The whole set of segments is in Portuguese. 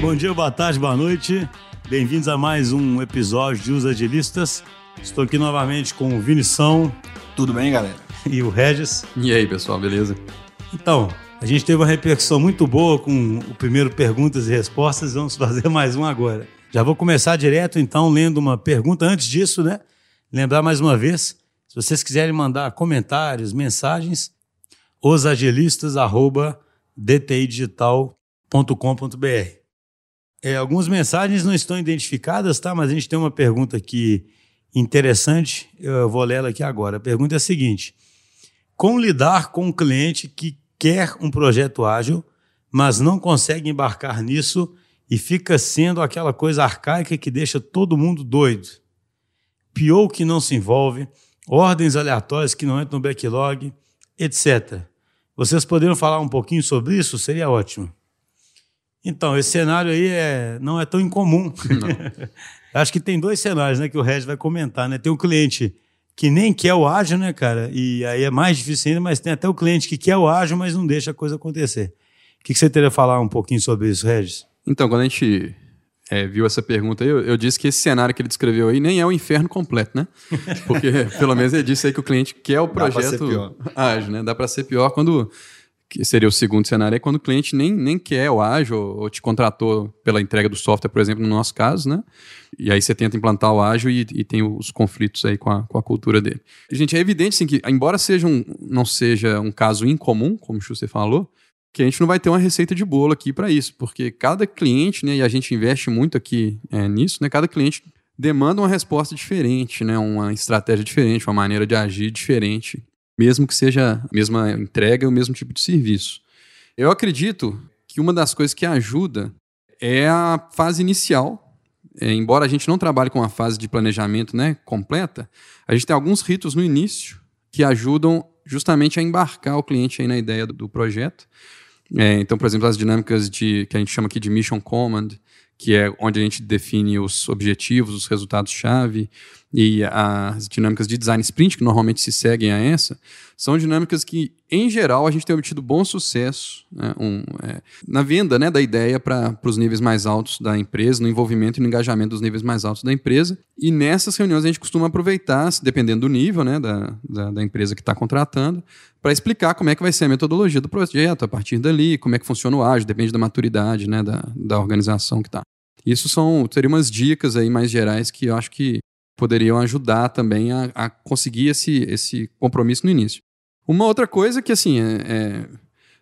Bom dia, boa tarde, boa noite. Bem-vindos a mais um episódio de Os Agilistas. Estou aqui novamente com o Vinição. Tudo bem, galera? E o Regis. E aí, pessoal, beleza? Então, a gente teve uma repercussão muito boa com o primeiro perguntas e respostas. Vamos fazer mais um agora. Já vou começar direto, então, lendo uma pergunta. Antes disso, né? Lembrar mais uma vez, se vocês quiserem mandar comentários, mensagens, osagilistas.dtidigital.com.br. É, algumas mensagens não estão identificadas, tá? Mas a gente tem uma pergunta aqui interessante, eu vou ler ela aqui agora. A pergunta é a seguinte: Como lidar com um cliente que quer um projeto ágil, mas não consegue embarcar nisso e fica sendo aquela coisa arcaica que deixa todo mundo doido? Pior que não se envolve, ordens aleatórias que não entram no backlog, etc. Vocês poderiam falar um pouquinho sobre isso? Seria ótimo. Então, esse cenário aí é, não é tão incomum. Acho que tem dois cenários né, que o Regis vai comentar. Né? Tem o cliente que nem quer o ágil, né, cara? E aí é mais difícil ainda, mas tem até o cliente que quer o ágil, mas não deixa a coisa acontecer. O que, que você teria a falar um pouquinho sobre isso, Regis? Então, quando a gente é, viu essa pergunta aí, eu, eu, disse que esse cenário que ele descreveu aí nem é o inferno completo, né? Porque pelo menos ele disse aí que o cliente quer o projeto ágil, né? Dá para ser pior quando que seria o segundo cenário, é quando o cliente nem, nem quer o ágil ou te contratou pela entrega do software, por exemplo, no nosso caso, né? E aí você tenta implantar o ágil e, e tem os conflitos aí com a, com a cultura dele. Gente, é evidente sim, que, embora seja um, não seja um caso incomum, como você falou, que a gente não vai ter uma receita de bolo aqui para isso, porque cada cliente, né, e a gente investe muito aqui é, nisso, né, cada cliente demanda uma resposta diferente, né, uma estratégia diferente, uma maneira de agir diferente mesmo que seja a mesma entrega o mesmo tipo de serviço. Eu acredito que uma das coisas que ajuda é a fase inicial. É, embora a gente não trabalhe com a fase de planejamento né, completa, a gente tem alguns ritos no início que ajudam justamente a embarcar o cliente na ideia do, do projeto. É, então, por exemplo, as dinâmicas de que a gente chama aqui de mission command, que é onde a gente define os objetivos, os resultados-chave e as dinâmicas de design sprint, que normalmente se seguem a essa, são dinâmicas que, em geral, a gente tem obtido bom sucesso né, um, é, na venda né, da ideia para os níveis mais altos da empresa, no envolvimento e no engajamento dos níveis mais altos da empresa. E nessas reuniões a gente costuma aproveitar, dependendo do nível né, da, da, da empresa que está contratando, para explicar como é que vai ser a metodologia do projeto a partir dali, como é que funciona o ágil, depende da maturidade né, da, da organização que está. Isso são seriam umas dicas aí mais gerais que eu acho que poderiam ajudar também a, a conseguir esse, esse compromisso no início. Uma outra coisa que, assim, é, é,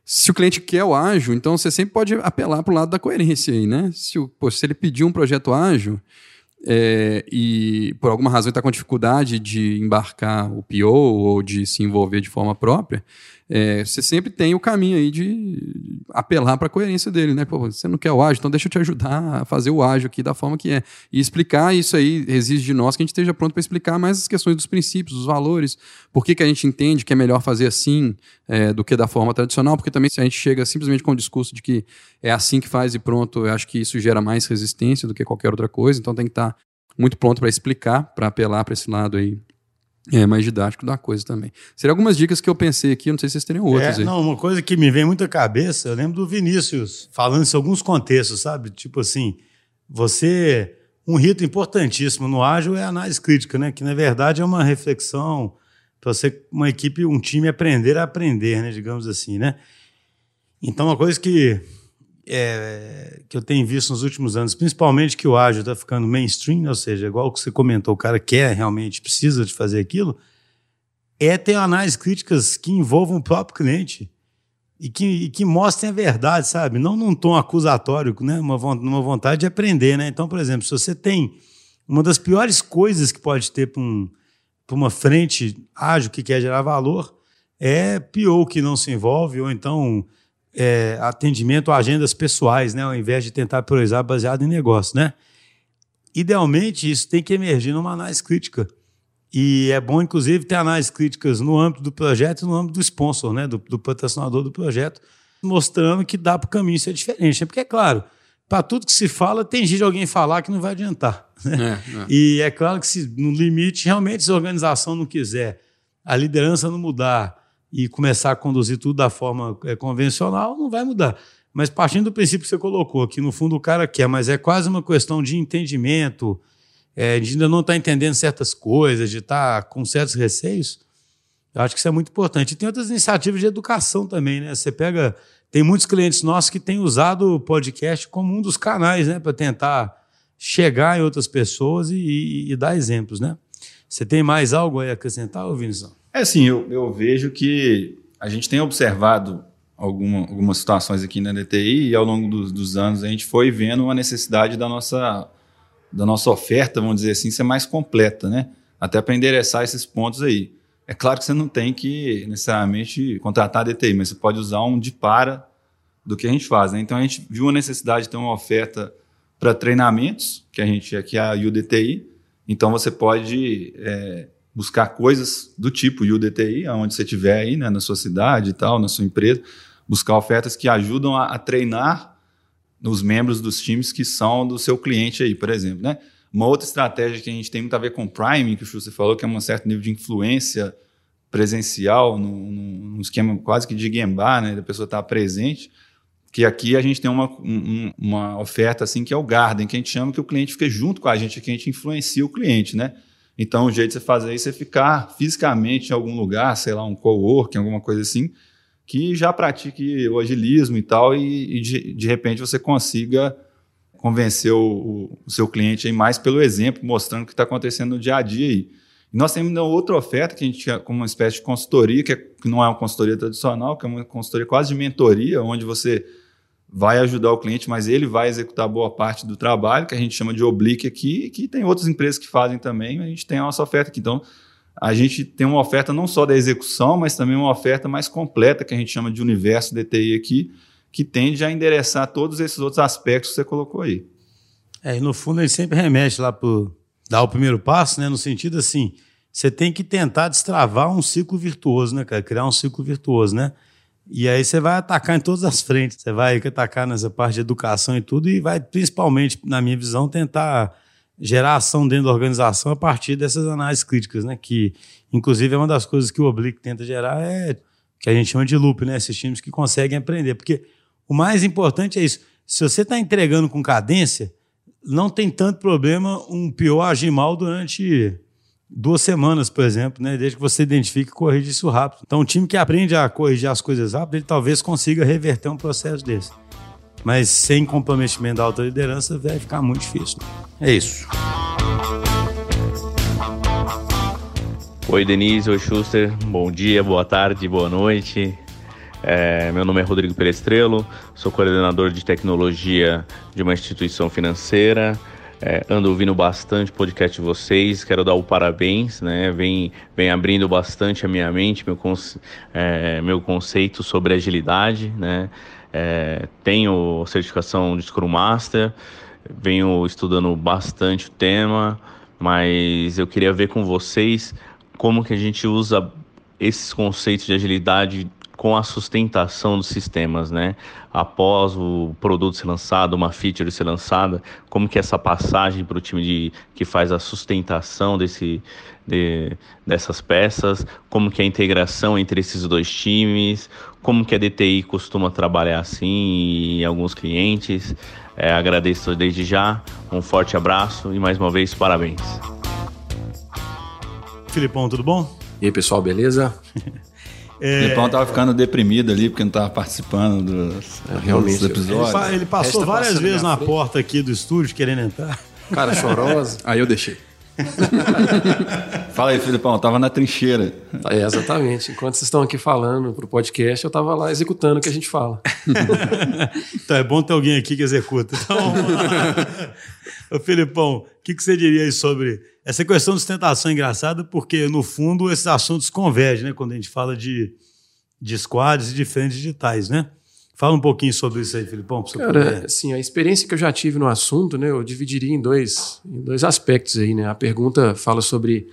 se o cliente quer o ágil, então você sempre pode apelar para o lado da coerência aí, né? Se, o, pô, se ele pedir um projeto ágil, é, e por alguma razão está com dificuldade de embarcar o PO ou de se envolver de forma própria, é, você sempre tem o caminho aí de apelar para a coerência dele, né? Pô, você não quer o ágil, então deixa eu te ajudar a fazer o ágil aqui da forma que é. E explicar isso aí exige de nós que a gente esteja pronto para explicar mais as questões dos princípios, dos valores, por que, que a gente entende que é melhor fazer assim é, do que da forma tradicional, porque também se a gente chega simplesmente com o discurso de que é assim que faz e pronto, eu acho que isso gera mais resistência do que qualquer outra coisa, então tem que estar tá muito pronto para explicar, para apelar para esse lado aí é mais didático da coisa também. Seriam algumas dicas que eu pensei aqui, não sei se vocês teriam outras. É, não, uma coisa que me vem muito à cabeça, eu lembro do Vinícius falando isso em alguns contextos, sabe? Tipo assim, você. Um rito importantíssimo no ágil é a análise crítica, né? Que na verdade é uma reflexão para você, uma equipe, um time aprender a aprender, né? Digamos assim, né? Então, uma coisa que é, que eu tenho visto nos últimos anos, principalmente que o ágil está ficando mainstream, ou seja, igual que você comentou, o cara quer realmente, precisa de fazer aquilo, é ter análises críticas que envolvam o próprio cliente e que, e que mostrem a verdade, sabe? Não num tom acusatório, né? uma, uma vontade de aprender. Né? Então, por exemplo, se você tem uma das piores coisas que pode ter para um, uma frente ágil que quer gerar valor é pior que não se envolve, ou então é, atendimento a agendas pessoais, né, ao invés de tentar priorizar baseado em negócio, né? Idealmente, isso tem que emergir numa análise crítica. E é bom, inclusive, ter análises críticas no âmbito do projeto e no âmbito do sponsor, né, do, do patrocinador do projeto, mostrando que dá para o caminho ser diferente. Porque, é claro, para tudo que se fala, tem jeito de alguém falar que não vai adiantar. Né? É, é. E é claro que, se no limite, realmente, se a organização não quiser, a liderança não mudar, e começar a conduzir tudo da forma é, convencional, não vai mudar. Mas partindo do princípio que você colocou, que no fundo o cara quer, mas é quase uma questão de entendimento, é, de ainda não estar tá entendendo certas coisas, de estar tá com certos receios, eu acho que isso é muito importante. E tem outras iniciativas de educação também, né? Você pega. Tem muitos clientes nossos que têm usado o podcast como um dos canais, né? Para tentar chegar em outras pessoas e, e, e, dar exemplos, né? Você tem mais algo aí a acrescentar, Vinícius? É assim, eu, eu vejo que a gente tem observado alguma, algumas situações aqui na DTI e ao longo dos, dos anos a gente foi vendo uma necessidade da nossa, da nossa oferta, vamos dizer assim, ser mais completa, né? Até para endereçar esses pontos aí. É claro que você não tem que necessariamente contratar a DTI, mas você pode usar um de para do que a gente faz. Né? Então a gente viu a necessidade de ter uma oferta para treinamentos, que a gente aqui é a UDTI. Então você pode é, buscar coisas do tipo UDTI, aonde você estiver aí, né, na sua cidade e tal, na sua empresa, buscar ofertas que ajudam a, a treinar os membros dos times que são do seu cliente aí, por exemplo, né? Uma outra estratégia que a gente tem muito a ver com o priming, que você falou, que é um certo nível de influência presencial, num, num esquema quase que de gambá, né, da pessoa estar presente, que aqui a gente tem uma, um, uma oferta assim que é o Garden, que a gente chama que o cliente fica junto com a gente, que a gente influencia o cliente, né? Então, o jeito de você fazer isso é ficar fisicamente em algum lugar, sei lá, um coworking, alguma coisa assim, que já pratique o agilismo e tal, e, e de, de repente você consiga convencer o, o, seu cliente mais pelo exemplo, mostrando o que está acontecendo no dia a dia aí. E nós temos outra oferta que a gente tinha como uma espécie de consultoria, que, é, que não é uma consultoria tradicional, que é uma consultoria quase de mentoria, onde você vai ajudar o cliente, mas ele vai executar boa parte do trabalho, que a gente chama de oblique aqui, que tem outras empresas que fazem também, a gente tem a nossa oferta aqui. Então, a gente tem uma oferta não só da execução, mas também uma oferta mais completa, que a gente chama de universo DTI aqui, que tende a endereçar todos esses outros aspectos que você colocou aí. É, e no fundo ele sempre remete lá para dar o primeiro passo, né? No sentido assim, você tem que tentar destravar um ciclo virtuoso, né, cara? Criar um ciclo virtuoso, né? E aí você vai atacar em todas as frentes. Você vai atacar nessa parte de educação e tudo, e vai, principalmente, na minha visão, tentar gerar ação dentro da organização a partir dessas análises críticas, né? Que, inclusive, é uma das coisas que o Oblique tenta gerar é que a gente chama de loop, né? Esses times que conseguem aprender. Porque o mais importante é isso. Se você está entregando com cadência, não tem tanto problema um pior agir mal durante duas semanas, por exemplo, né? desde que você identifique e corrija isso rápido. Então, um time que aprende a corrigir as coisas rápido, ele talvez consiga reverter um processo desse. Mas sem comprometimento da alta liderança, vai ficar muito difícil. É isso. Oi, Denise. Oi, Schuster. Bom dia, boa tarde, boa noite. É, meu nome é Rodrigo Perestrelo, sou coordenador de tecnologia de uma instituição financeira. É, ando ouvindo bastante podcast de vocês, quero dar o parabéns, né? Vem, vem abrindo bastante a minha mente, meu, conce, é, meu conceito sobre agilidade, né? É, tenho certificação de Scrum Master, venho estudando bastante o tema, mas eu queria ver com vocês como que a gente usa esses conceitos de agilidade com a sustentação dos sistemas, né? Após o produto ser lançado, uma feature ser lançada, como que essa passagem para o time de, que faz a sustentação desse, de, dessas peças, como que é a integração entre esses dois times, como que a DTI costuma trabalhar assim em alguns clientes. É, agradeço desde já, um forte abraço e mais uma vez parabéns. Filipão, tudo bom? E aí, pessoal, beleza? É... O Filipão tava ficando deprimido ali porque não tava participando dos, é, realmente, dos episódios. Ele, ele passou várias vezes na frente. porta aqui do estúdio querendo entrar. Cara chorosa. Aí eu deixei. Fala aí, Filipão, tava na trincheira. É, exatamente. Enquanto vocês estão aqui falando pro podcast, eu tava lá executando o que a gente fala. então é bom ter alguém aqui que executa. Então, Ô, Filipão, o que, que você diria aí sobre essa questão de sustentação é engraçada? Porque, no fundo, esses assuntos convergem, né? Quando a gente fala de, de squads e de frentes digitais, né? Fala um pouquinho sobre isso aí, Filipão. Cara, assim, a experiência que eu já tive no assunto, né, eu dividiria em dois, em dois aspectos aí, né? A pergunta fala sobre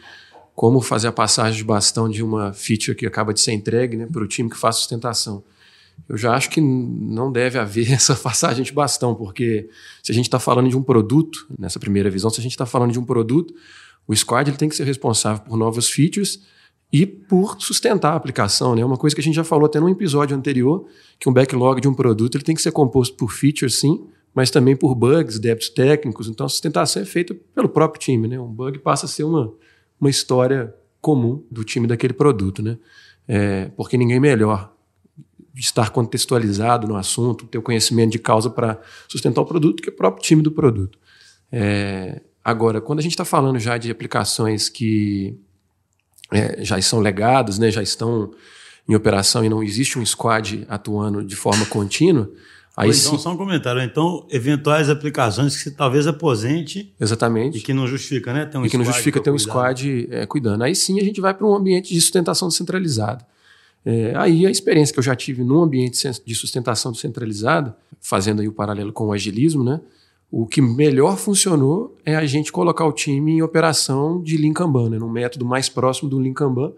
como fazer a passagem de bastão de uma feature que acaba de ser entregue né, para o time que faz sustentação. Eu já acho que não deve haver essa passagem de bastão, porque se a gente está falando de um produto, nessa primeira visão, se a gente está falando de um produto, o squad ele tem que ser responsável por novas features e por sustentar a aplicação. Né? Uma coisa que a gente já falou até no episódio anterior, que um backlog de um produto ele tem que ser composto por features, sim, mas também por bugs, débitos técnicos. Então, a sustentação é feita pelo próprio time. Né? Um bug passa a ser uma, uma história comum do time daquele produto. Né? É, porque ninguém melhor estar contextualizado no assunto, ter o conhecimento de causa para sustentar o produto que o próprio time do produto. É, agora, quando a gente está falando já de aplicações que é, já são legados, né, já estão em operação e não existe um squad atuando de forma contínua, aí então, só um comentário. Então, eventuais aplicações que talvez aposente. Exatamente. E que não justifica, né? Ter um e que não justifica ter um squad é, cuidando. Aí sim a gente vai para um ambiente de sustentação descentralizada. É, aí a experiência que eu já tive num ambiente de sustentação descentralizada, fazendo aí o paralelo com o agilismo, né? O que melhor funcionou é a gente colocar o time em operação de Lean Kanban, né, num método mais próximo do Lean Kanban,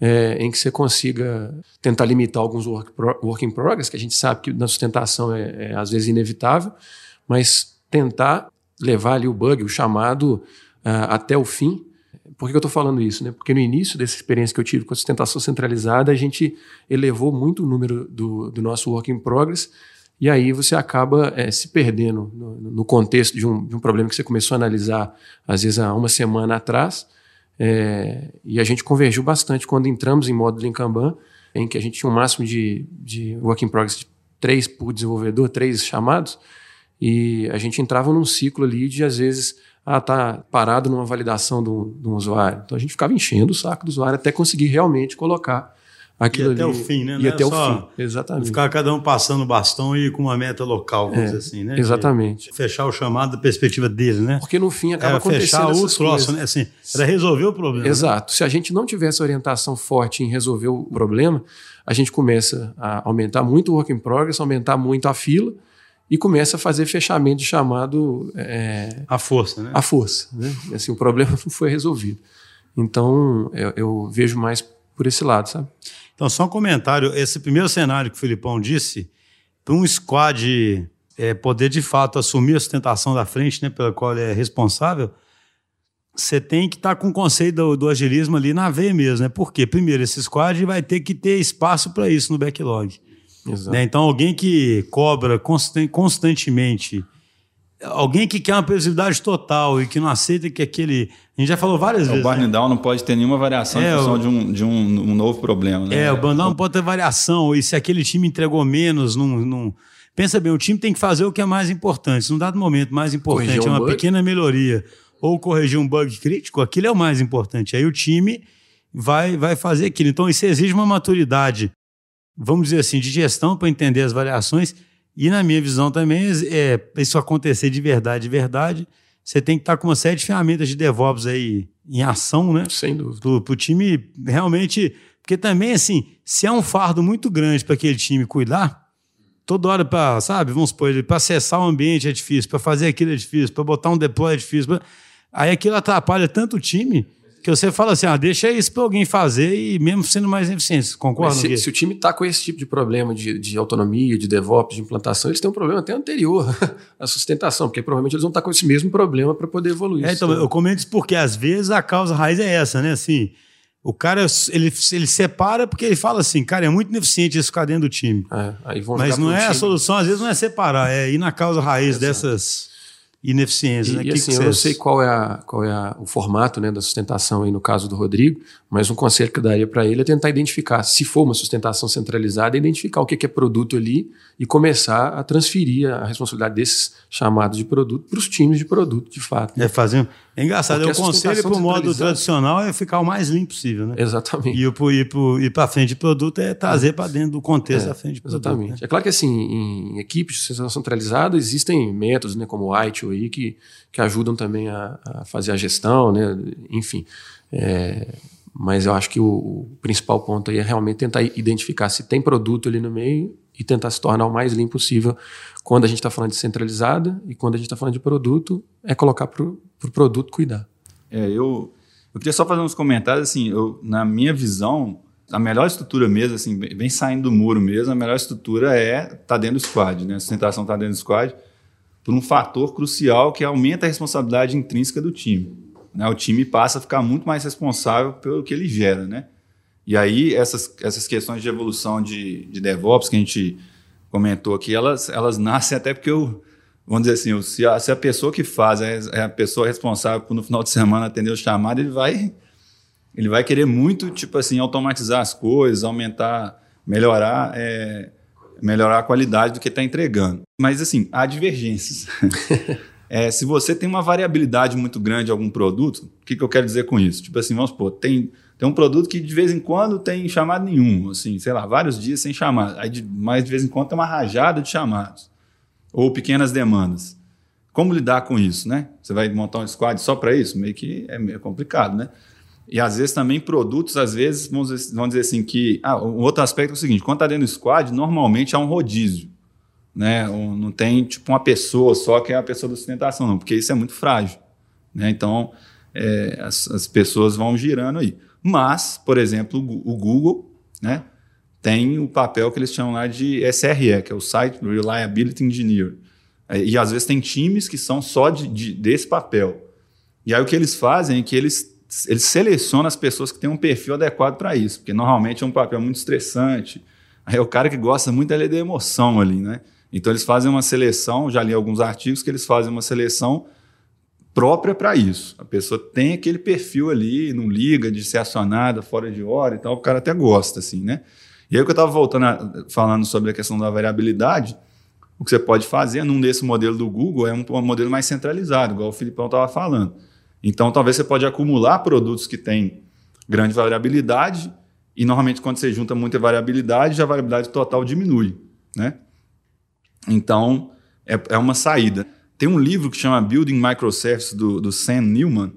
é, em que você consiga tentar limitar alguns work, pro, work in progress, que a gente sabe que na sustentação é, é às vezes inevitável, mas tentar levar ali o bug, o chamado, uh, até o fim. Por que eu estou falando isso? Né? Porque no início dessa experiência que eu tive com a sustentação centralizada, a gente elevou muito o número do, do nosso work in progress e aí você acaba é, se perdendo no, no contexto de um, de um, problema que você começou a analisar, às vezes, há uma semana atrás. É, e a gente convergiu bastante quando entramos em módulo em Kanban, em que a gente tinha um máximo de, de work in progress de três por desenvolvedor, três chamados, e a gente entrava num ciclo ali de, às vezes, ah, tá parado numa validação de um, de um usuário. Então a gente ficava enchendo o saco do usuário até conseguir realmente colocar aquilo e até ali, o fim, né? E até o fim, exatamente. Ficar cada um passando o bastão e com uma meta local, vamos é, dizer assim, né? Exatamente. De fechar o chamado da perspectiva dele, né? Porque no fim acaba era acontecendo fechar o troço, né? Assim, era resolver o problema. Né? Exato. Né? Se a gente não tivesse orientação forte em resolver o problema, a gente começa a aumentar muito o work in progress, aumentar muito a fila e começa a fazer fechamento chamado... É, a força, né? A força, né? Assim, o problema não foi resolvido. Então, eu, eu vejo mais por esse lado, sabe? Então, só um comentário. Esse primeiro cenário que o Filipão disse, para um squad é, poder de fato assumir a sustentação da frente, né, pela qual ele é responsável, você tem que estar tá com o conceito do, do, agilismo ali na veia mesmo, né? Porque, primeiro, esse squad vai ter que ter espaço para isso no backlog. Né? Então, alguém que cobra constantemente alguém que quer uma previsibilidade total e que não aceita que aquele. A gente já falou várias é, vezes. O burn né? down não pode ter nenhuma variação é, em função o... de, um, de um, um, novo problema. Né? É, o burn down não pode ter variação. E se aquele time entregou menos, não, não. Pensa bem, o time tem que fazer o que é mais importante. Se num dado momento mais importante corrigir é uma um pequena melhoria ou corrigir um bug crítico, aquilo é o mais importante. Aí o time vai, vai fazer aquilo. Então isso exige uma maturidade, vamos dizer assim, de gestão para entender as variações e na minha visão também, é, isso acontecer de verdade, de verdade, você tem que estar com uma série de ferramentas de DevOps aí em ação, né? Sem dúvida. Para o time realmente. Porque também, assim, se é um fardo muito grande para aquele time cuidar, toda hora para, sabe, vamos supor, para acessar o ambiente é difícil, para fazer aquilo é difícil, para botar um deploy é difícil. Pra... Aí aquilo atrapalha tanto o time que você fala assim, ah, deixa isso para alguém fazer e mesmo sendo mais eficiente, concorda? Se, se, o time está com esse tipo de problema de, de, autonomia, de DevOps, de implantação, eles têm um problema até anterior à sustentação, porque provavelmente eles vão estar tá com esse mesmo problema para poder evoluir. É, então, eu comento isso porque às vezes a causa raiz é essa, né? Assim, o cara, ele, ele separa porque ele fala assim, cara, é muito ineficiente isso ficar dentro do time. É, Mas não é time. a solução, às vezes não é separar, é ir na causa raiz é dessas ineficiência. E, né? e assim, eu não sei qual é, a, qual é a, o formato né, da sustentação aí no caso do Rodrigo, mas um conselho que eu daria para ele é tentar identificar, se for uma sustentação centralizada, identificar o que é produto ali e começar a transferir a responsabilidade desses chamados de produto para os times de produto, de fato. Né? É fazer. É engraçado, o conselho para o modo tradicional é ficar o mais limpo possível, né? Exatamente. E ir para frente de produto é trazer para dentro do contexto é, da frente de produto. Exatamente. Né? É claro que assim, em equipes de sustentação centralizada existem métodos, né, como o ITIL aí, que, que ajudam também a, a fazer a gestão, né? Enfim. É, mas eu acho que o, o, principal ponto aí é realmente tentar identificar se tem produto ali no meio e tentar se tornar o mais limpo possível. Quando a gente está falando de centralizada e quando a gente está falando de produto, é colocar para o pro produto cuidar. É, eu, eu queria só fazer uns comentários, assim, eu, na minha visão, a melhor estrutura mesmo, assim, bem saindo do muro mesmo, a melhor estrutura é tá dentro do squad, né? A sustentação está dentro do squad por um fator crucial que aumenta a responsabilidade intrínseca do time. Né? O time passa a ficar muito mais responsável pelo que ele gera, né? E aí, essas, essas questões de evolução de, de DevOps que a gente comentou aqui, elas, elas nascem até porque o, vamos dizer assim, se a, se a pessoa que faz é, é a pessoa responsável por no final de semana atender o chamado, ele vai ele vai querer muito, tipo assim, automatizar as coisas, aumentar, melhorar, é, melhorar a qualidade do que está entregando. Mas assim, há divergências. é, se você tem uma variabilidade muito grande de algum produto, o que, que eu quero dizer com isso? Tipo assim, vamos supor, tem, tem um produto que de vez em quando tem chamado nenhum, assim, sei lá, vários dias sem chamado. Aí, de, mas de vez em quando tem uma rajada de chamados. Ou pequenas demandas. Como lidar com isso, né? Você vai montar um squad só para isso? Meio que é meio complicado, né? E às vezes também produtos, às vezes, vamos dizer, vamos dizer assim, que. Ah, um outro aspecto é o seguinte: quando está dentro do squad, normalmente há um rodízio. Né? Não tem tipo uma pessoa só que é a pessoa da sustentação, não, porque isso é muito frágil. Né? Então, é, as, as, pessoas vão girando aí. Mas, por exemplo, o Google né, tem o papel que eles chamam lá de SRE, que é o Site Reliability Engineer. É, e às vezes tem times que são só de, de, desse papel. E aí o que eles fazem é que eles ele seleciona as pessoas que têm um perfil adequado para isso, porque normalmente é um papel muito estressante. Aí é o cara que gosta muito é de emoção ali, né? Então eles fazem uma seleção, já li alguns artigos que eles fazem uma seleção própria para isso. A pessoa tem aquele perfil ali, não liga de ser acionada fora de hora e tal, o cara até gosta, assim, né? E aí que eu estava voltando a, falando sobre a questão da variabilidade, o que você pode fazer num desse modelo do Google é um, um modelo mais centralizado, igual o Filipão estava falando. Então, talvez você pode acumular produtos que têm grande variabilidade e normalmente quando você junta muita variabilidade, a variabilidade total diminui, né? Então, é, é uma saída. Tem um livro que chama Building Microservices do, do Sam Newman,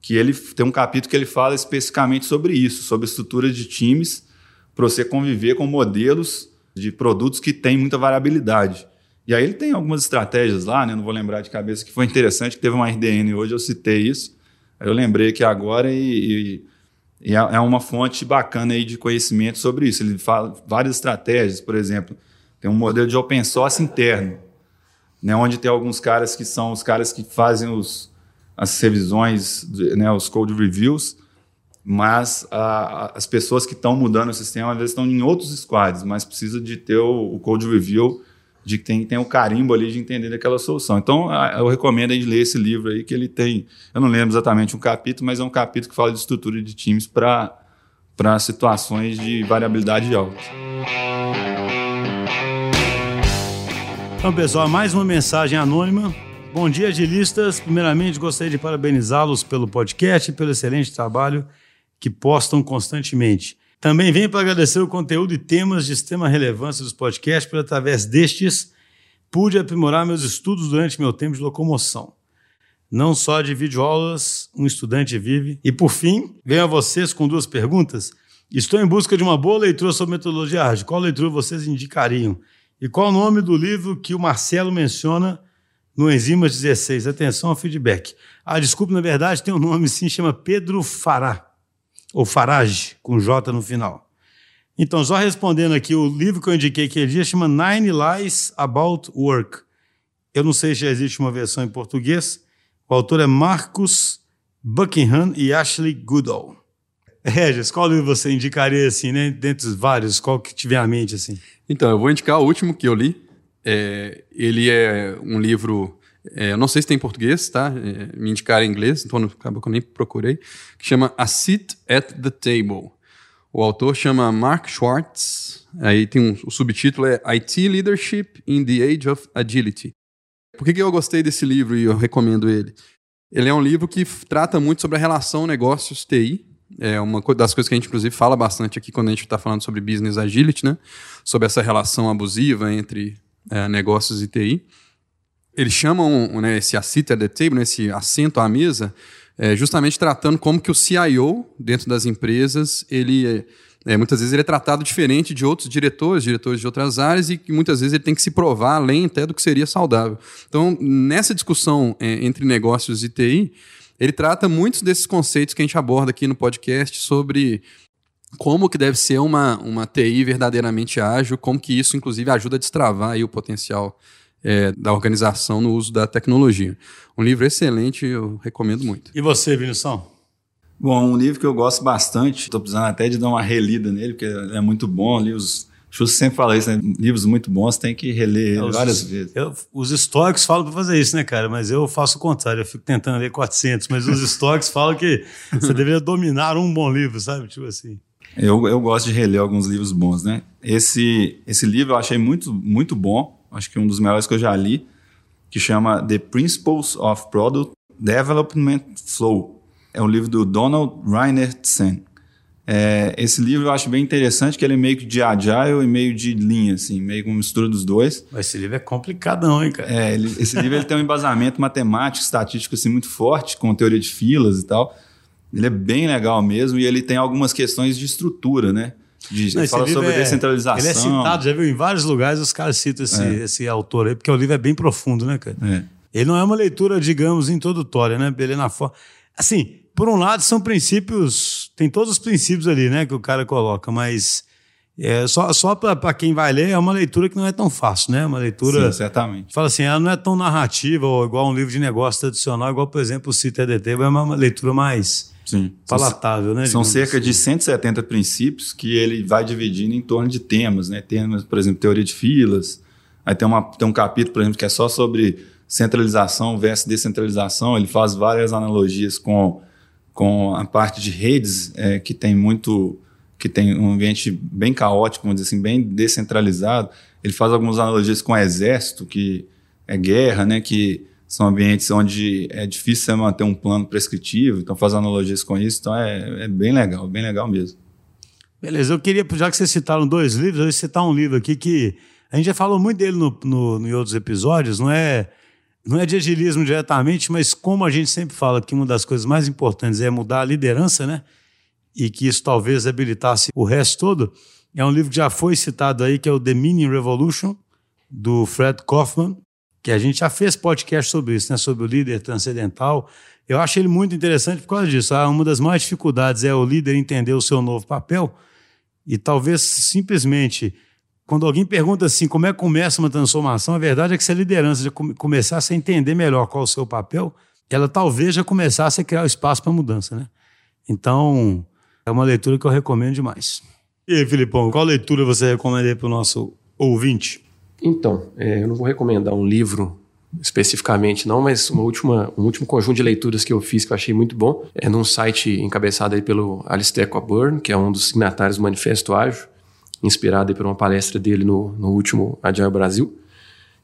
que ele tem um capítulo que ele fala especificamente sobre isso, sobre estrutura de times para você conviver com modelos de produtos que têm muita variabilidade. E aí ele tem algumas estratégias lá, né? não vou lembrar de cabeça, que foi interessante, que teve uma RDN hoje, eu citei isso. Eu lembrei que agora e, e, e, é, é uma fonte bacana aí de conhecimento sobre isso. Ele fala várias estratégias, por exemplo, tem um modelo de open source interno, né? onde tem alguns caras que são os caras que fazem os, as revisões, né? os code reviews, mas a, as pessoas que estão mudando o sistema às vezes estão em outros squads, mas precisa de ter o, o code review de que tem, tem o carimbo ali de entender aquela solução. Então, eu recomendo a gente ler esse livro aí, que ele tem, eu não lembro exatamente um capítulo, mas é um capítulo que fala de estrutura de times para situações de variabilidade alta. Então, pessoal, mais uma mensagem anônima. Bom dia, agilistas. Primeiramente, gostaria de parabenizá-los pelo podcast e pelo excelente trabalho que postam constantemente. Também venho para agradecer o conteúdo e temas de extrema relevância dos podcasts, porque através destes pude aprimorar meus estudos durante meu tempo de locomoção. Não só de videoaulas, um estudante vive. E por fim, venho a vocês com duas perguntas. Estou em busca de uma boa leitura sobre metodologia ágil. Qual leitura vocês indicariam? E qual o nome do livro que o Marcelo menciona no Enzimas 16? Atenção ao feedback. Ah, desculpe, na verdade tem um nome sim, chama Pedro Fará ou Farage, com J no final. Então, só respondendo aqui, o livro que eu indiquei aquele dia chama Nine Lies About Work. Eu não sei se já existe uma versão em português. O autor é Marcus Buckingham e Ashley Goodall. Regis, qual livro você indicaria, assim, né? Dentre os vários, qual que tiver à mente, assim? Então, eu vou indicar o último que eu li. É, ele é um livro é, eu não sei se tem em português, tá? É, me indicaram em inglês, então acaba que eu nem procurei. Que chama A Seat at the Table. O autor chama Mark Schwartz. Aí tem um, o subtítulo é IT Leadership in the Age of Agility. Por que, que eu gostei desse livro e eu recomendo ele? Ele é um livro que trata muito sobre a relação negócios-TI. É uma das coisas que a gente, inclusive, fala bastante aqui quando a gente está falando sobre business agility, né? Sobre essa relação abusiva entre é, negócios e TI eles chamam né, esse assist at the table, né, esse assento à mesa, é, justamente tratando como que o CIO dentro das empresas, ele é, muitas vezes ele é tratado diferente de outros diretores, diretores de outras áreas, e que muitas vezes ele tem que se provar além até do que seria saudável. Então, nessa discussão é, entre negócios e TI, ele trata muitos desses conceitos que a gente aborda aqui no podcast sobre como que deve ser uma, uma TI verdadeiramente ágil, como que isso, inclusive, ajuda a destravar o potencial é, da organização no uso da tecnologia. Um livro excelente, eu recomendo muito. E você, Vinição? Bom, um livro que eu gosto bastante, estou precisando até de dar uma relida nele, porque é muito bom ali, os Xuxa sempre fala isso, né? Livros muito bons tem que reler é, várias vezes. Eu, os históricos falam para fazer isso, né, cara? Mas eu faço o contrário, eu fico tentando ler 400, mas os históricos falam que você deveria dominar um bom livro, sabe? Tipo assim. Eu, eu gosto de reler alguns livros bons, né? Esse, esse livro eu achei muito, muito bom, acho que um dos melhores que eu já li, que chama The Principles of Product Development Flow. É um livro do Donald Reinertsen. É, esse livro eu acho bem interessante, que ele é meio que de agile e meio de linha, assim, meio com mistura dos dois. Mas esse livro é complicadão, hein, cara? É, ele, esse livro ele tem um embasamento matemático, estatístico, assim, muito forte, com teoria de filas e tal. Ele é bem legal mesmo e ele tem algumas questões de estrutura, né? De, Não, fala sobre é, descentralização. Ele é citado, já viu? Em vários lugares os caras citam esse, é. esse autor aí, porque o livro é bem profundo, né, cara? É. Ele não é uma leitura, digamos, introdutória, né? Ele é na forma. Assim, por um lado, são princípios, tem todos os princípios ali, né, que o cara coloca, mas é, só só para quem vai ler, é uma leitura que não é tão fácil, né? Uma leitura. Sim, certamente. Fala assim, ela não é tão narrativa ou igual um livro de negócio tradicional, igual, por exemplo, o Cita EDT, é uma leitura mais Sim. palatável, né? São cerca assim. de 170 princípios que ele vai dividindo em torno de temas, né? Temas, por exemplo, teoria de filas. Aí tem, uma, tem um capítulo, por exemplo, que é só sobre centralização versus descentralização. Ele faz várias analogias com com a parte de redes é, que tem muito que tem um ambiente bem caótico, vamos dizer assim, bem descentralizado. Ele faz algumas analogias com o exército, que é guerra, né, que são ambientes onde é difícil manter um plano prescritivo, então faz analogias com isso, então é, é bem legal, bem legal mesmo. Beleza, eu queria, já que vocês citaram dois livros, eu vou citar um livro aqui que a gente já falou muito dele no, no, em outros episódios, não é não é de agilismo diretamente, mas como a gente sempre fala que uma das coisas mais importantes é mudar a liderança, né? E que isso talvez habilitasse o resto todo. É um livro que já foi citado aí, que é o The Mini Revolution, do Fred Kaufman, que a gente já fez podcast sobre isso, né? Sobre o líder transcendental. Eu acho ele muito interessante por causa disso. Ah, uma das maiores dificuldades é o líder entender o seu novo papel e talvez simplesmente quando alguém pergunta assim, como é que começa uma transformação, a verdade é que se a liderança já começasse a entender melhor qual é o seu papel, ela talvez já começasse a criar o espaço para mudança, né? Então, é uma leitura que eu recomendo demais. E aí, Filipão, qual leitura você recomenda para o nosso ouvinte? Então, é, eu não vou recomendar um livro especificamente não, mas uma última, um último conjunto de leituras que eu fiz que eu achei muito bom é num site encabeçado aí pelo Alistair Coburn, que é um dos signatários do Manifesto Ágil inspirada por uma palestra dele no, no último Agile Brasil,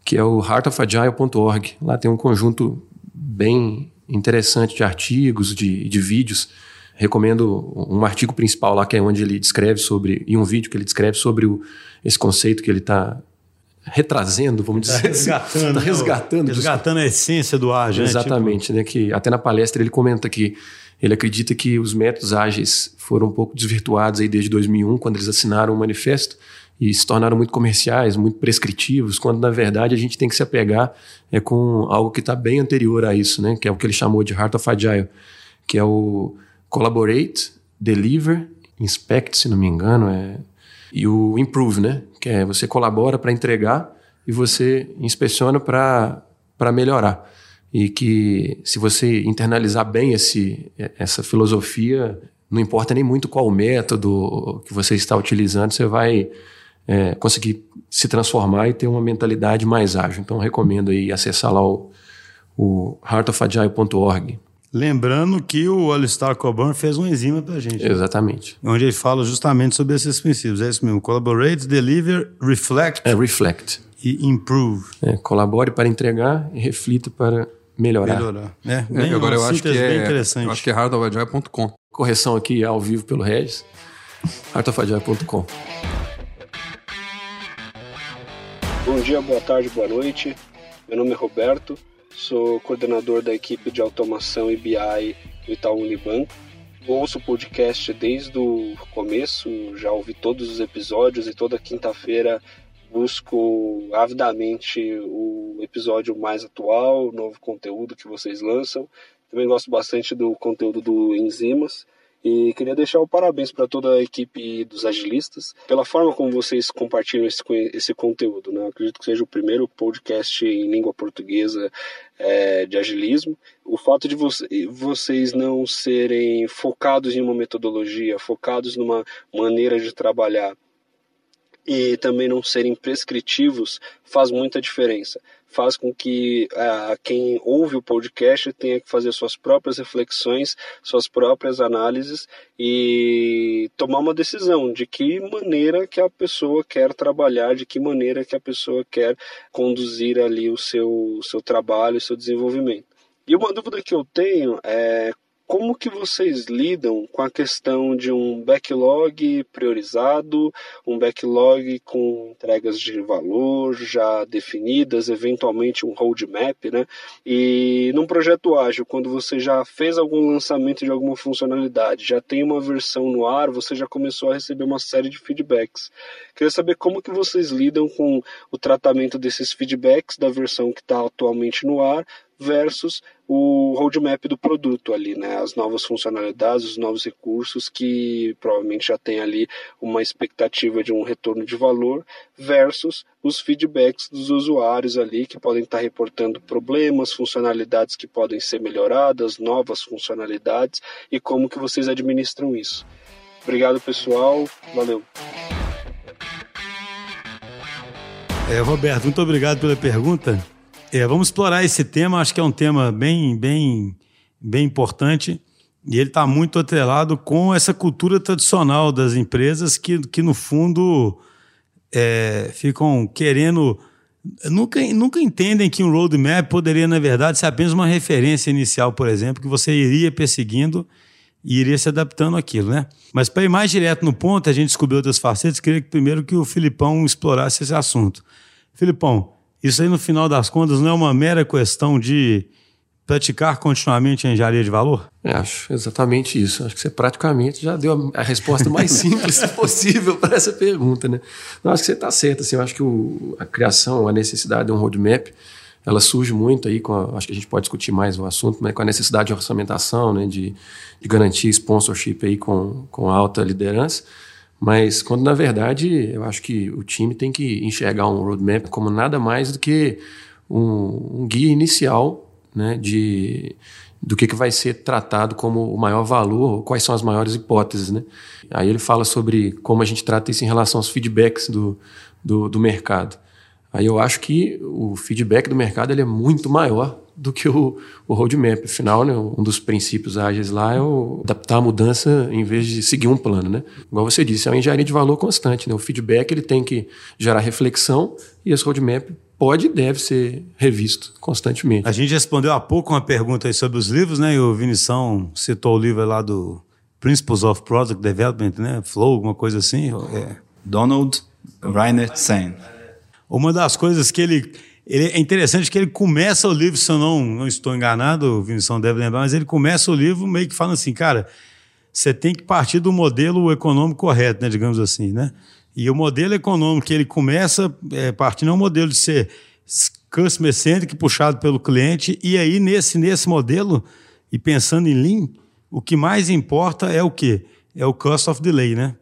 que é o heartofagile.org. Lá tem um conjunto bem interessante de artigos, de, de vídeos. Recomendo um artigo principal lá, que é onde ele descreve sobre, e um vídeo que ele descreve sobre o, esse conceito que ele está retrazendo, vamos tá dizer resgatando, assim. Tá resgatando. Resgatando a essência do ágil. Exatamente, né? Tipo... né? Que até na palestra ele comenta que ele acredita que os métodos ágeis foram um pouco desvirtuados aí desde 2001, quando eles assinaram o manifesto e se tornaram muito comerciais, muito prescritivos, quando na verdade a gente tem que se apegar é com algo que está bem anterior a isso, né? Que é o que ele chamou de Heart of Agile, que é o Collaborate, Deliver, Inspect, se não me engano, é e o Improve, né? Que é você colabora para entregar e você inspeciona para melhorar e que se você internalizar bem esse, essa filosofia, não importa nem muito qual o método que você está utilizando, você vai é, conseguir se transformar e ter uma mentalidade mais ágil. Então, recomendo aí acessar lá o, o heartofagile.org. Lembrando que o Alistair Coburn fez um enzima para a gente. Né? Exatamente. Né? Onde ele fala justamente sobre esses princípios. É isso mesmo. Collaborate, deliver, reflect. É, reflect. E improve. É, colabore para entregar e reflita para melhorar. Melhorar. É, bem, agora eu acho que é, interessante. Eu acho que é hardofagile.com. Correção aqui ao vivo pelo Regis. hardofagile.com. Bom dia, boa tarde, boa noite. Meu nome é Roberto, sou coordenador da equipe de automação e BI do Itaú Unibanco. Ouço o podcast desde o começo, já ouvi todos os episódios e toda quinta-feira busco avidamente o episódio mais atual, o novo conteúdo que vocês lançam. Também gosto bastante do conteúdo do Enzimas E queria deixar o parabéns para toda a equipe dos agilistas pela forma como vocês compartilham esse, esse conteúdo. Né? Acredito que seja o primeiro podcast em língua portuguesa é, de agilismo. O fato de vo vocês não serem focados em uma metodologia, focados numa maneira de trabalhar e também não serem prescritivos faz muita diferença. Faz com que uh, quem ouve o podcast tenha que fazer suas próprias reflexões, suas próprias análises e tomar uma decisão de que maneira que a pessoa quer trabalhar, de que maneira que a pessoa quer conduzir ali o seu, o seu trabalho, o seu desenvolvimento. E uma dúvida que eu tenho é como que vocês lidam com a questão de um backlog priorizado, um backlog com entregas de valor já definidas, eventualmente um roadmap, né? E num projeto ágil, quando você já fez algum lançamento de alguma funcionalidade, já tem uma versão no ar, você já começou a receber uma série de feedbacks. Queria saber como que vocês lidam com o tratamento desses feedbacks da versão que está atualmente no ar versus o roadmap do produto ali, né? As novas funcionalidades, os novos recursos que provavelmente já tem ali uma expectativa de um retorno de valor versus os feedbacks dos usuários ali que podem estar reportando problemas, funcionalidades que podem ser melhoradas, novas funcionalidades e como que vocês administram isso. Obrigado, pessoal. Valeu. É, Roberto, muito obrigado pela pergunta. É, vamos explorar esse tema, acho que é um tema bem, bem, bem importante. E ele está muito atrelado com essa cultura tradicional das empresas que, que no fundo, é, ficam querendo. Nunca, nunca entendem que um roadmap poderia, na verdade, ser apenas uma referência inicial, por exemplo, que você iria perseguindo e iria se adaptando àquilo, né? Mas para ir mais direto no ponto, a gente descobriu outras facetas, queria que primeiro que o Filipão explorasse esse assunto. Filipão, isso aí, no final das contas, não é uma mera questão de praticar continuamente a engenharia de valor? Eu acho exatamente isso. Acho que você praticamente já deu a, resposta mais simples possível para essa pergunta, né? Não, acho que você está certo. Assim, eu acho que o, a criação, a necessidade de um roadmap, ela surge muito aí com a, acho que a gente pode discutir mais o assunto, mas com a necessidade de orçamentação, né, de, de garantir sponsorship aí com, com alta liderança. Mas quando na verdade eu acho que o time tem que enxergar um roadmap como nada mais do que um, um guia inicial né, de, do que, que vai ser tratado como o maior valor, quais são as maiores hipóteses. Né? Aí ele fala sobre como a gente trata isso em relação aos feedbacks do, do, do mercado. Aí eu acho que o feedback do mercado ele é muito maior do que o, o roadmap. Afinal, né, um dos princípios ágeis lá é o adaptar a mudança em vez de seguir um plano. Né? Igual você disse, é uma engenharia de valor constante. Né? O feedback ele tem que gerar reflexão e esse roadmap pode e deve ser revisto constantemente. A gente respondeu há pouco uma pergunta aí sobre os livros, né? E o Vinição citou o livro lá do Principles of Product Development, né? Flow, alguma coisa assim. É. Donald Reiner Sen. Uma das coisas que ele ele, é interessante que ele começa o livro, se eu não, não estou enganado, o Vinição deve lembrar, mas ele começa o livro meio que falando assim, cara, você tem que partir do modelo econômico correto, né, digamos assim, né? E o modelo econômico que ele começa é, partindo é um modelo de ser customer centric, puxado pelo cliente, e aí nesse, nesse modelo, e pensando em Lean, o que mais importa é o quê? É o cost of delay, né?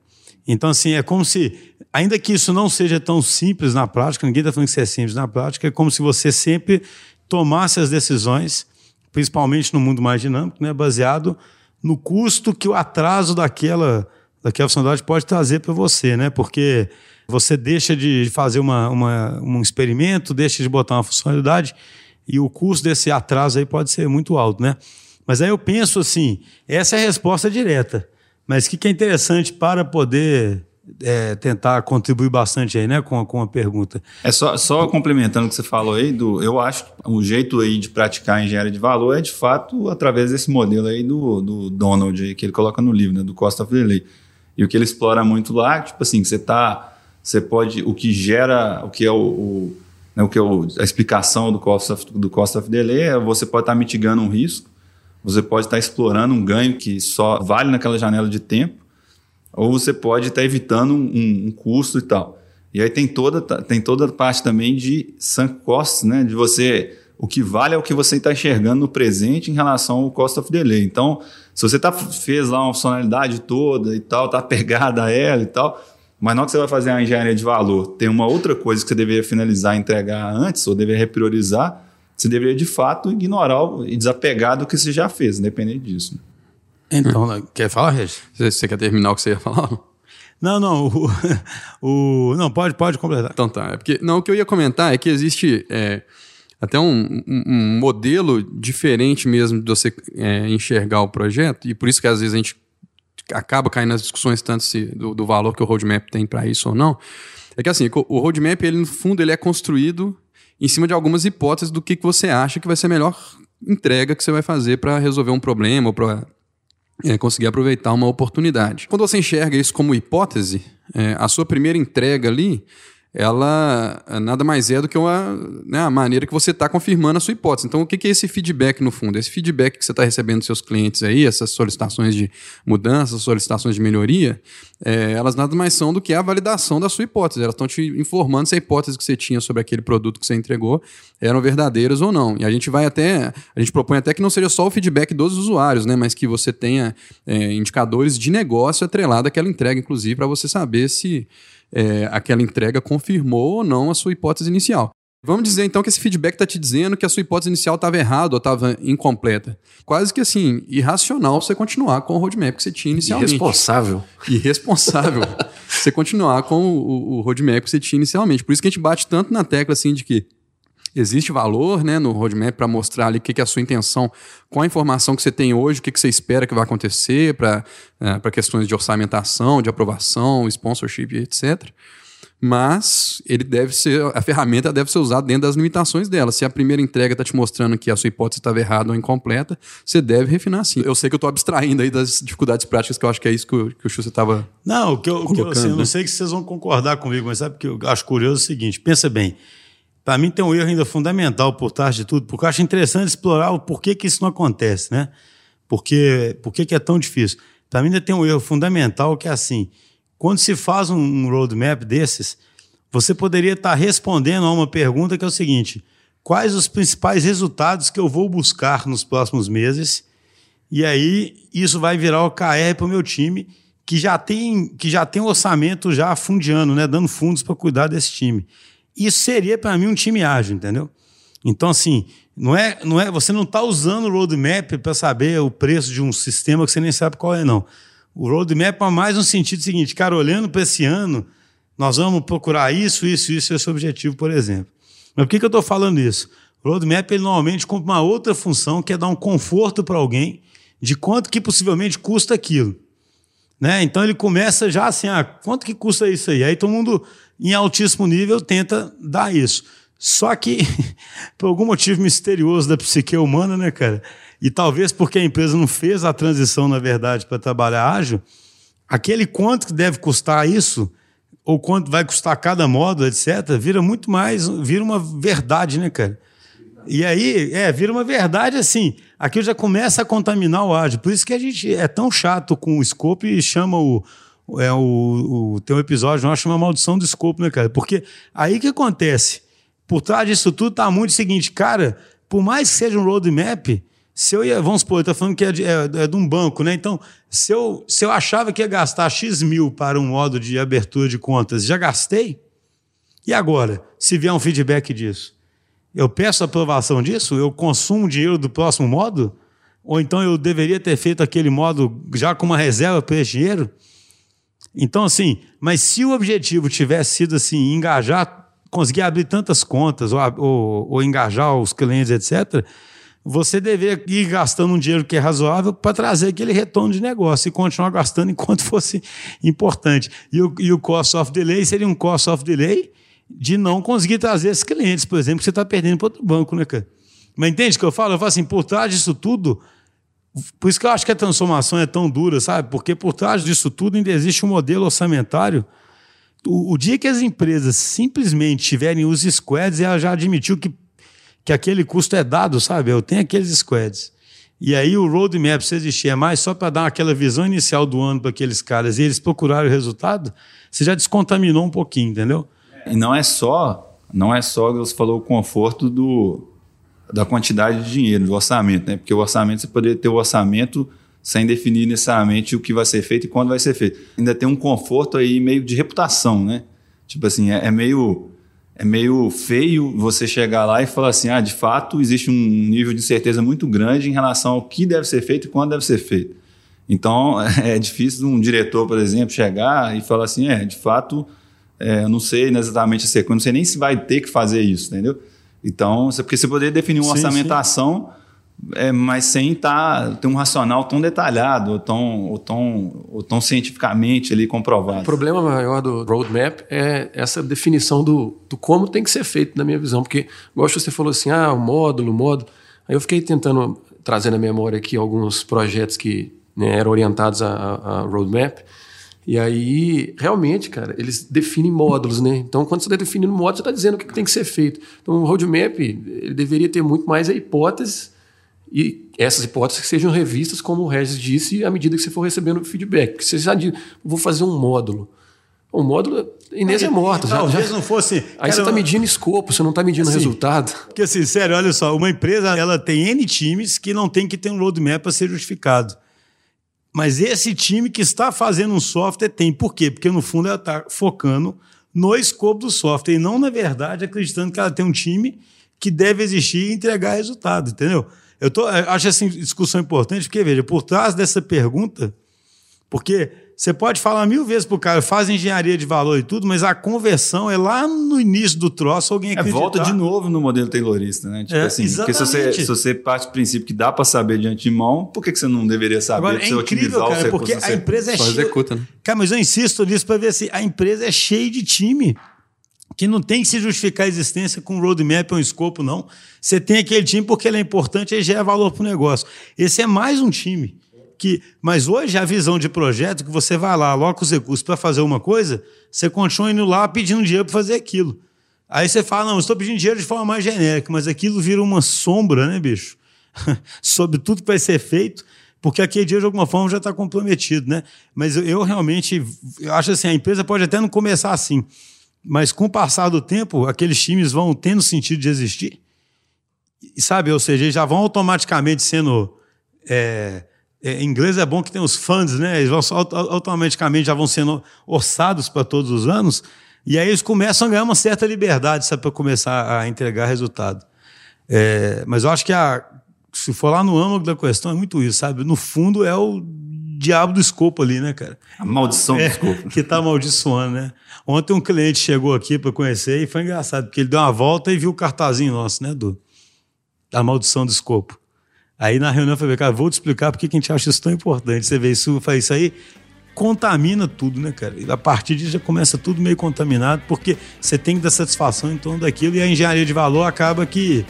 Então, assim, é como se ainda que isso não seja tão simples na prática, ninguém está falando que isso é simples na prática, é como se você sempre tomasse as decisões, principalmente no mundo mais dinâmico, né, baseado no custo que o atraso daquela, daquela funcionalidade pode trazer para você, né? Porque você deixa de fazer uma, uma, um experimento, deixa de botar uma funcionalidade e o custo desse atraso aí pode ser muito alto, né? Mas aí eu penso assim, essa é a resposta direta. Mas o que, que é interessante para poder é, tentar contribuir bastante aí, né, com, com a pergunta. É só, só complementando o que você falou aí, do, eu acho que o jeito aí de praticar a engenharia de valor é de fato através desse modelo aí do, do Donald que ele coloca no livro, né, do Costa Freire. E o que ele explora muito lá, tipo assim, você tá, você pode, o que gera, o que é o, o, né, o que é o, a explicação do cost of, do cost of delay é você pode estar tá mitigando um risco, você pode estar tá explorando um ganho que só vale naquela janela de tempo, ou você pode estar tá evitando um, um, custo e tal. E aí tem toda, tem toda a parte também de sunk costs, né? De você O que vale é o que você está enxergando no presente em relação ao cost of delay. Então, se você tá, fez lá uma funcionalidade toda e tal, tá pegada a ela e tal, mas na hora que você vai fazer a engenharia de valor, tem uma outra coisa que você deveria finalizar entregar antes, ou deveria repriorizar, você deveria de fato ignorar e desapegar do que você já fez, independente disso. Então, hum. quer falar, Regis? Você quer terminar o que você ia falar? Não, não. O, o, não, pode, pode completar. Então tá. É porque, não, o que eu ia comentar é que existe é, até um, um, um, modelo diferente mesmo de você é, enxergar o projeto, e por isso que às vezes a gente acaba caindo nas discussões tanto se, do, do valor que o roadmap tem para isso ou não. É que assim, o roadmap, ele, no fundo, ele é construído em cima de algumas hipóteses do que, que você acha que vai ser a melhor entrega que você vai fazer para resolver um problema ou para é, conseguir aproveitar uma oportunidade. Quando você enxerga isso como hipótese, é, a sua primeira entrega ali ela eh, nada mais é do que uma, né, a maneira que você está confirmando a sua hipótese. Então, o que é esse feedback no fundo? Esse feedback que você está recebendo dos seus clientes aí, essas solicitações de mudança, solicitações de melhoria, é, elas nada mais são do que a validação da sua hipótese. Elas estão te informando se a hipótese que você tinha sobre aquele produto que você entregou eram verdadeiras ou não. E a gente vai até, a gente propõe até que não seja só o feedback dos usuários, né, mas que você tenha é, indicadores de negócio atrelado àquela entrega, inclusive, para você saber se é, aquela entrega confirmou ou não a sua hipótese inicial. Vamos dizer então que esse feedback está te dizendo que a sua hipótese inicial estava errada ou estava incompleta. Quase que assim, irracional você continuar com o roadmap que você tinha inicialmente. Irresponsável. Irresponsável você continuar com o, o roadmap que você tinha inicialmente. Por isso que a gente bate tanto na tecla assim de que existe valor né, no roadmap para mostrar ali o que, que, é a sua intenção com a informação que você tem hoje, o que, que você espera que vai acontecer para é, questões de orçamentação, de aprovação, sponsorship, etc. Mas ele deve ser, a ferramenta deve ser usada dentro das limitações dela. Se a primeira entrega está te mostrando que a sua hipótese estava errada ou incompleta, você deve refinar sim. Eu sei que eu estou abstraindo aí das dificuldades práticas, que eu acho que é isso que o, que o estava. Não, o que eu, que eu, assim, né? não sei que vocês vão concordar comigo, mas sabe que eu acho curioso é o seguinte: pensa bem. Para mim tem um erro ainda fundamental por trás de tudo, porque eu acho interessante explorar o porquê que isso não acontece, né? Porque, por que é tão difícil? Para mim ainda tem um erro fundamental que é assim, quando se faz um roadmap desses, você poderia estar tá respondendo a uma pergunta que é o seguinte, quais os principais resultados que eu vou buscar nos próximos meses? E aí isso vai virar o KR para o meu time, que já tem que já tem um orçamento já fundiando, né, dando fundos para cuidar desse time. Isso seria para mim um time ágil, entendeu? Então, assim, não é, não é, você não está usando o roadmap para saber o preço de um sistema que você nem sabe qual é, não. O roadmap é mais no sentido seguinte, cara, olhando para esse ano, nós vamos procurar isso, isso, isso, esse objetivo, por exemplo. Mas por que, que eu estou falando isso? O roadmap ele normalmente cumpre uma outra função, que é dar um conforto para alguém de quanto que possivelmente custa aquilo. Né? Então ele começa já assim, ah, quanto que custa isso aí? Aí todo mundo em altíssimo nível, tenta dar isso. Só que, por algum motivo misterioso da psique humana, né, cara? E talvez porque a empresa não fez a transição, na verdade, para trabalhar ágil, aquele quanto que deve custar isso, ou quanto vai custar cada módulo, etc., vira muito mais, vira uma verdade, né, cara? E aí, é, vira uma verdade assim. Aquilo já começa a contaminar o ágil. Por isso que a gente é tão chato com o scope e chama o, é o, o, tem um episódio nosso chama Maldição do Escopo, né, cara? Porque aí que acontece? Por trás disso tudo tá muito o seguinte, cara, por mais que seja um roadmap, se eu ia, vamos supor, eu tô falando que é de, é, é de um banco, né? Então, se eu, se eu achava que ia gastar X mil para um modo de abertura de contas, já gastei? E agora, se vier um feedback disso? Eu peço aprovação disso? Eu consumo dinheiro do próximo modo? Ou então eu deveria ter feito aquele modo já com uma reserva para esse dinheiro? Então, assim, mas se o objetivo tivesse sido assim, engajar, conseguir abrir tantas contas ou, ou, ou engajar os clientes, etc., você deveria ir gastando um dinheiro que é razoável para trazer aquele retorno de negócio e continuar gastando enquanto fosse importante. E o, e o cost of delay seria um cost of delay de não conseguir trazer esses clientes, por exemplo, que você está perdendo para outro banco, né, cara? Mas entende o que eu falo? Eu falo assim, por trás disso tudo, por isso que eu acho que a transformação é tão dura, sabe? Porque por trás disso tudo ainda existe um modelo orçamentário. O, o dia que as empresas simplesmente tiverem os squads, ela já admitiu que, que aquele custo é dado, sabe? Eu tenho aqueles squads. E aí o roadmap, se existir, é mais só para dar aquela visão inicial do ano para aqueles caras e eles procurarem o resultado, você já descontaminou um pouquinho, entendeu? E não é só, não é só, você falou, o conforto do, da quantidade de dinheiro, do orçamento, né? Porque o orçamento, você poderia ter o orçamento sem definir necessariamente o que vai ser feito e quando vai ser feito. Ainda tem um conforto aí meio de reputação, né? Tipo assim, é, é meio é meio feio você chegar lá e falar assim, ah, de fato existe um nível de certeza muito grande em relação ao que deve ser feito e quando deve ser feito. Então é difícil um diretor, por exemplo, chegar e falar assim, é, de fato, é, eu não sei exatamente a sequência, não sei nem se vai ter que fazer isso, entendeu? Então, porque você poderia definir uma sim, orçamentação, sim. É, mas sem tá, ter um racional tão detalhado ou tão, ou, tão, ou tão cientificamente ali comprovado. O problema maior do roadmap é essa definição do, do como tem que ser feito, na minha visão. Porque, gosto você falou assim, ah, o módulo, o módulo. Aí eu fiquei tentando trazer na memória aqui alguns projetos que né, eram orientados a, a, a roadmap. E aí, realmente, cara, eles definem módulos, né? Então, quando você está definindo módulos, você está dizendo o que tem que ser feito. Então, o roadmap ele deveria ter muito mais a hipótese e essas hipóteses que sejam revistas, como o Regis disse, à medida que você for recebendo feedback. Porque você já diz, vou fazer um módulo. O módulo, Inês é morta. Talvez já, não fosse. Aí cara, você está medindo escopo, você não está medindo assim, resultado. Porque, assim, sério, olha só, uma empresa ela tem N times que não tem que ter um roadmap para ser justificado. Mas esse time que está fazendo um software tem. Por quê? Porque no fundo ela está focando no escopo do software e não, na verdade, acreditando que ela tem um time que deve existir e entregar resultado, entendeu? Eu, tô, eu acho essa discussão importante porque, veja, por trás dessa pergunta, porque você pode falar mil vezes pro cara, faz engenharia de valor e tudo, mas a conversão é lá no início do troço, alguém acreditar. É, volta de novo no modelo taylorista, né? Tipo é, assim, exatamente. porque se você, se você parte do princípio que dá para saber de antemão, por que, que você não deveria saber? Agora, é incrível, cara, porque a empresa é cheia... executa, né? Cara, mas eu insisto nisso para ver se a empresa é cheia de time que não tem que se justificar a existência com um roadmap ou um escopo, não. Você tem aquele time porque ele é importante e gera valor para o negócio. Esse é mais um time que. Mas hoje a visão de projeto que você vai lá, aloca os recursos para fazer uma coisa, você continua indo lá pedindo dinheiro para fazer aquilo. Aí você fala, não, estou pedindo dinheiro de forma mais genérica, mas aquilo vira uma sombra, né, bicho? Sobre tudo que vai ser feito, porque aquele dia de alguma forma já está comprometido, né? Mas eu, eu realmente eu acho assim, a empresa pode até não começar assim, mas com o passar do tempo, aqueles times vão tendo sentido de existir. E sabe, ou seja, eles já vão automaticamente sendo é, é, em inglês é bom que tem os funds, né? Eles vão, automaticamente já vão sendo orçados para todos os anos, e aí eles começam a ganhar uma certa liberdade, sabe, para começar a entregar resultado. É, mas eu acho que a, se for lá no âmago da questão, é muito isso, sabe? No fundo é o diabo do escopo ali, né, cara? A maldição é, do escopo. Que está amaldiçoando, né? Ontem um cliente chegou aqui para conhecer e foi engraçado, porque ele deu uma volta e viu o cartazinho nosso, né, do da maldição do escopo. Aí na reunião eu falei, cara, vou te explicar por que a gente acha isso tão importante. Você vê isso, faz isso aí, contamina tudo, né, cara? E a partir disso já começa tudo meio contaminado, porque você tem que dar satisfação em torno daquilo e a engenharia de valor acaba que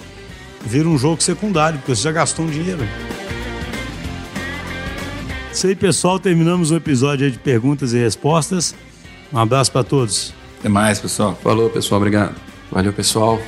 vira um jogo secundário, porque você já gastou um dinheiro. Isso aí, pessoal. Terminamos o episódio de perguntas e respostas. Um abraço para todos. Até mais, pessoal. Falou, pessoal. Obrigado. Valeu, pessoal.